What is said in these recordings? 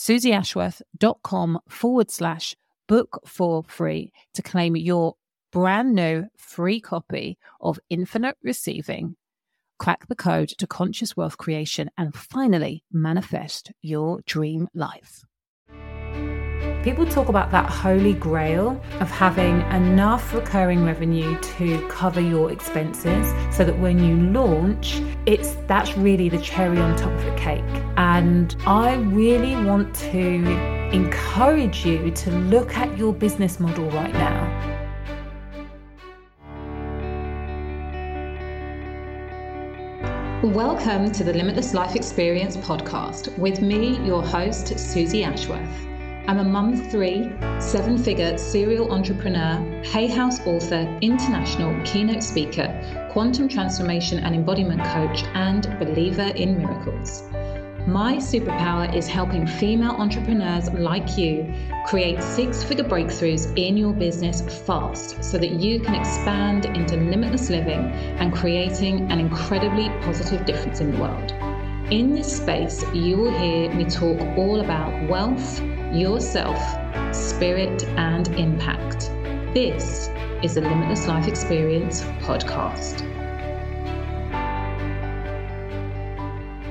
suzyashworth.com forward slash book for free to claim your brand new free copy of Infinite Receiving. Crack the code to conscious wealth creation and finally manifest your dream life. People talk about that holy grail of having enough recurring revenue to cover your expenses so that when you launch, it's that's really the cherry on top of the cake. And I really want to encourage you to look at your business model right now Welcome to the Limitless Life Experience podcast with me, your host, Suzy Ashworth. I'm a mum three, seven figure serial entrepreneur, Hay House author, international keynote speaker, quantum transformation and embodiment coach, and believer in miracles. My superpower is helping female entrepreneurs like you create six figure breakthroughs in your business fast so that you can expand into limitless living and creating an incredibly positive difference in the world. In this space, you will hear me talk all about wealth, yourself, spirit, and impact. This is the Limitless Life Experience podcast.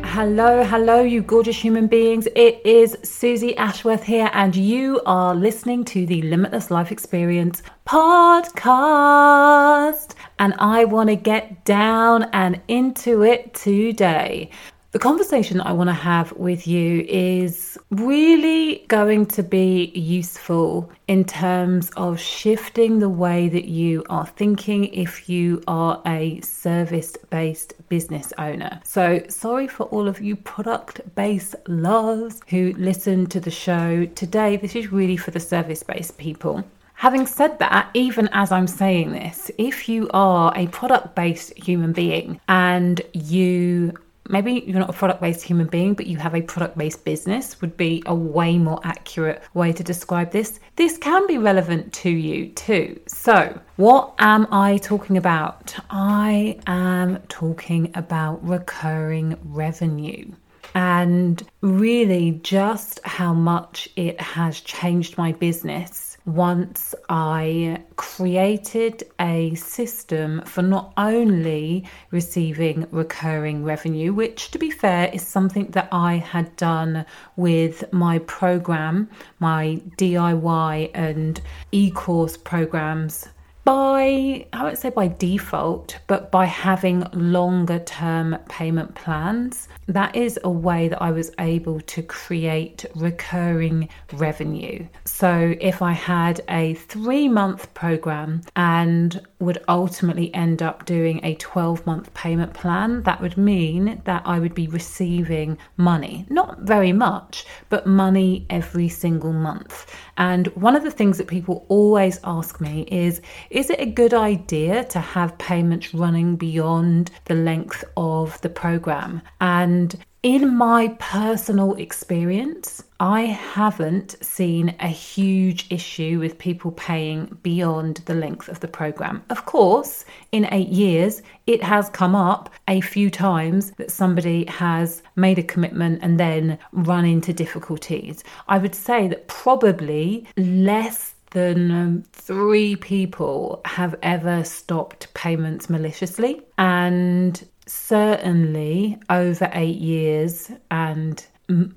Hello, hello, you gorgeous human beings. It is Suzy Ashworth here, and you are listening to the Limitless Life Experience podcast. And I want to get down and into it today. The conversation I want to have with you is really going to be useful in terms of shifting the way that you are thinking if you are a service based business owner. So, sorry for all of you product based loves who listen to the show. Today, this is really for the service based people. Having said that, even as I'm saying this, if you are a product based human being and you maybe you're not a product based human being, but you have a product based business, would be a way more accurate way to describe this. This can be relevant to you too. So, what am I talking about? I am talking about recurring revenue and really just how much it has changed my business once I created a system for not only receiving recurring revenue, which to be fair is something that I had done with my program, my DIY and e course programs by, I won't say by default, but by having longer term payment plans, that is a way that I was able to create recurring revenue. So if I had a three month program and would ultimately end up doing a 12 month payment plan, that would mean that I would be receiving money. Not very much, but money every single month. And one of the things that people always ask me is Is it a good idea to have payments running beyond the length of the program? And in my personal experience, I haven't seen a huge issue with people paying beyond the length of the program. Of course, in eight years, it has come up a few times that somebody has made a commitment and then run into difficulties. I would say that probably less than um, three people have ever stopped payments maliciously. And certainly over eight years and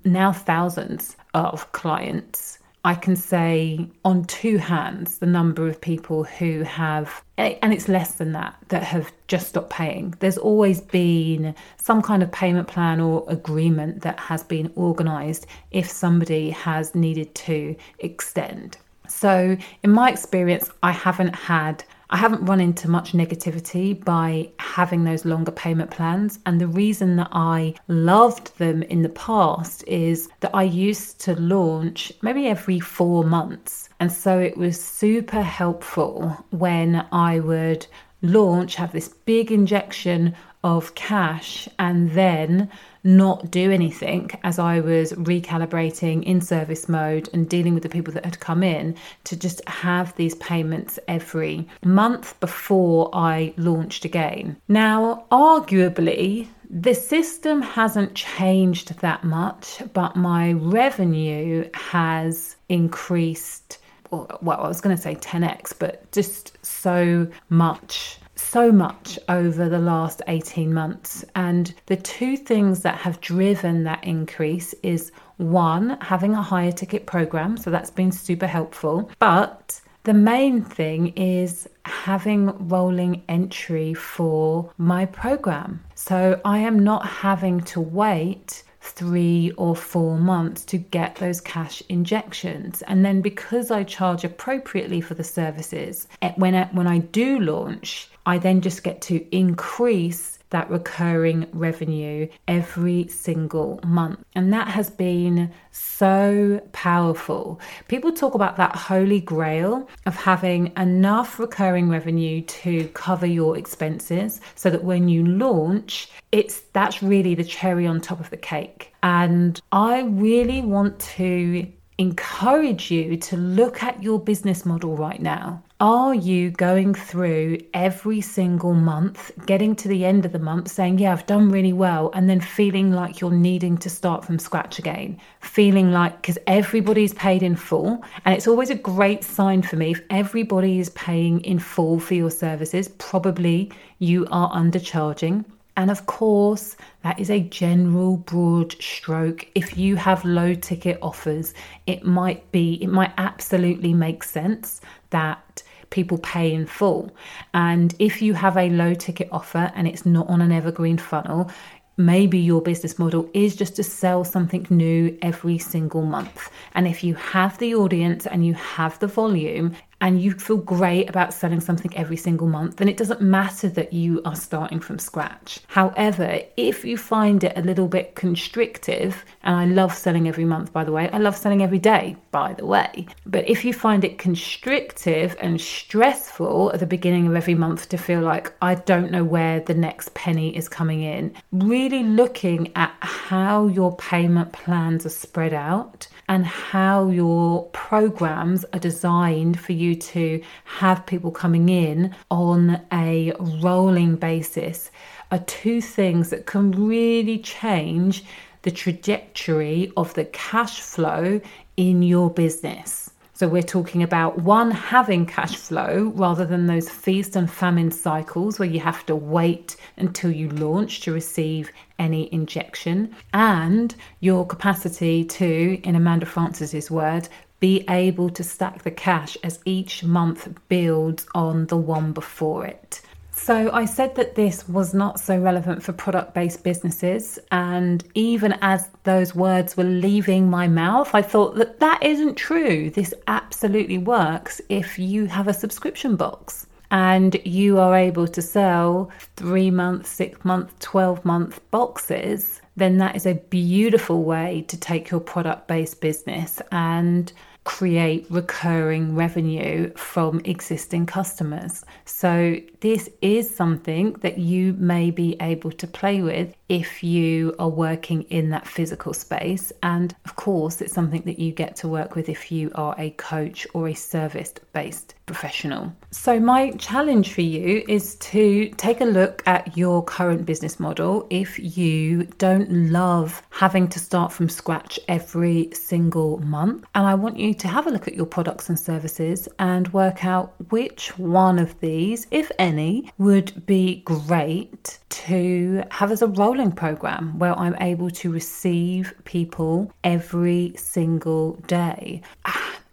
now thousands of clients, I can say on two hands the number of people who have, and it's less than that, that have just stopped paying. There's always been some kind of payment plan or agreement that has been organised if somebody has needed to extend. So, in my experience, I haven't had I haven't run into much negativity by having those longer payment plans. And the reason that I loved them in the past is that I used to launch maybe every four months. And so it was super helpful when I would launch, have this big injection of cash, and then not do anything as I was recalibrating in service mode and dealing with the people that had come in to just have these payments every month before I launched again. Now, arguably, the system hasn't changed that much, but my revenue has increased. Well, I was going to say 10x, but just so much so much over the last 18 months. And the two things that have driven that increase is one, having a higher ticket program. So that's been super helpful. But the main thing is having rolling entry for my program. So I am not having to wait three or four months to get those cash injections. And then because I charge appropriately for the services, eh, when I, when I do launch, I then just get to increase that recurring revenue every single month. And that has been so powerful. People talk about that holy grail of having enough recurring revenue to cover your expenses so that when you launch, it's that's really the cherry on top of the cake. And I really want to encourage you to look at your business model right now. Are you going through every single month, getting to the end of the month, saying, Yeah, I've done really well, and then feeling like you're needing to start from scratch again? Feeling like, because everybody's paid in full, and it's always a great sign for me if everybody is paying in full for your services, probably you are undercharging. And of course, that is a general broad stroke. If you have low ticket offers, it might be, it might absolutely make sense that people pay in full. And if you have a low ticket offer and it's not on an evergreen funnel, maybe your business model is just to sell something new every single month. And if you have the audience and you have the volume, and you feel great about selling something every single month, then it doesn't matter that you are starting from scratch. However, if you find it a little bit constrictive, and I love selling every month, by the way, I love selling every day, by the way, but if you find it constrictive and stressful at the beginning of every month to feel like I don't know where the next penny is coming in, really looking at how your payment plans are spread out and how your programs are designed for you to have people coming in on a rolling basis are two things that can really change the trajectory of the cash flow in your business. So, we're talking about one, having cash flow rather than those feast and famine cycles where you have to wait until you launch to receive any injection, and your capacity to, in Amanda Frances's word, be able to stack the cash as each month builds on the one before it. So, I said that this was not so relevant for product based businesses. And even as those words were leaving my mouth, I thought that that isn't true. This absolutely works if you have a subscription box and you are able to sell three month, six month, 12 month boxes. Then that is a beautiful way to take your product based business and create recurring revenue from existing customers. So, this is something that you may be able to play with if you are working in that physical space. And of course, it's something that you get to work with if you are a coach or a service based professional. So, my challenge for you is to take a look at your current business model if you don't love having to start from scratch every single month. And I want you to have a look at your products and services and work out which one of these, if any, would be great to have as a rolling program where I'm able to receive people every single day.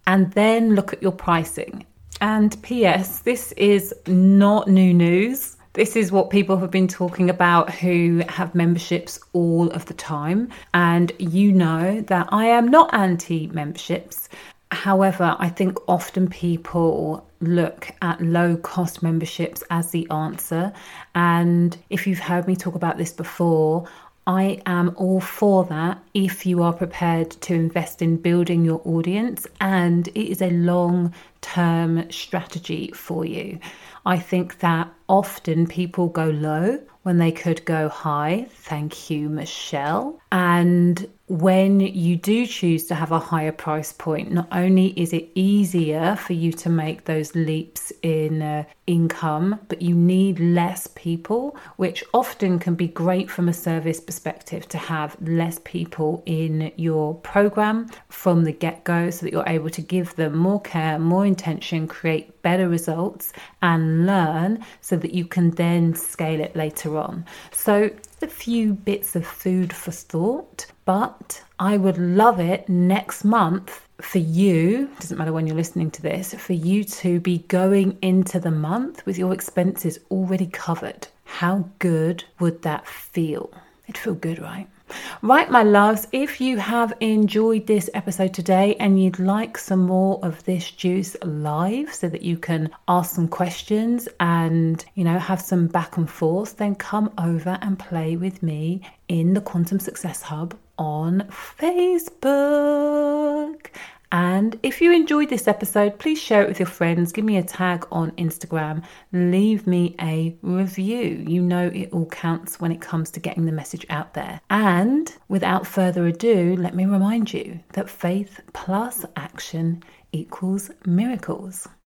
And then look at your pricing and P.S., this is not new news. This is what people have been talking about who have memberships all of the time. And you know that I am not anti memberships. However, I think often people look at low cost memberships as the answer. And if you've heard me talk about this before, I am all for that if you are prepared to invest in building your audience and it is a long term strategy for you. I think that often people go low when they could go high. Thank you, Michelle. And when you do choose to have a higher price point, not only is it easier for you to make those leaps in uh, income, but you need less people, which often can be great from a service perspective to have less people in your program from the get go so that you're able to give them more care, more intention, create better results, and learn so that you can then scale it later on. So, a few bits of food for thought, but I would love it next month for you, doesn't matter when you're listening to this, for you to be going into the month with your expenses already covered. How good would that feel? It'd feel good, right? Right, my loves, if you have enjoyed this episode today and you'd like some more of this juice live so that you can ask some questions and, you know, have some back and forth, then come over and play with me in the Quantum Success Hub on Facebook. And if you enjoyed this episode, please share it with your friends. Give me a tag on Instagram. Leave me a review. You know it all counts when it comes to getting the message out there. And without further ado, let me remind you that faith plus action equals miracles.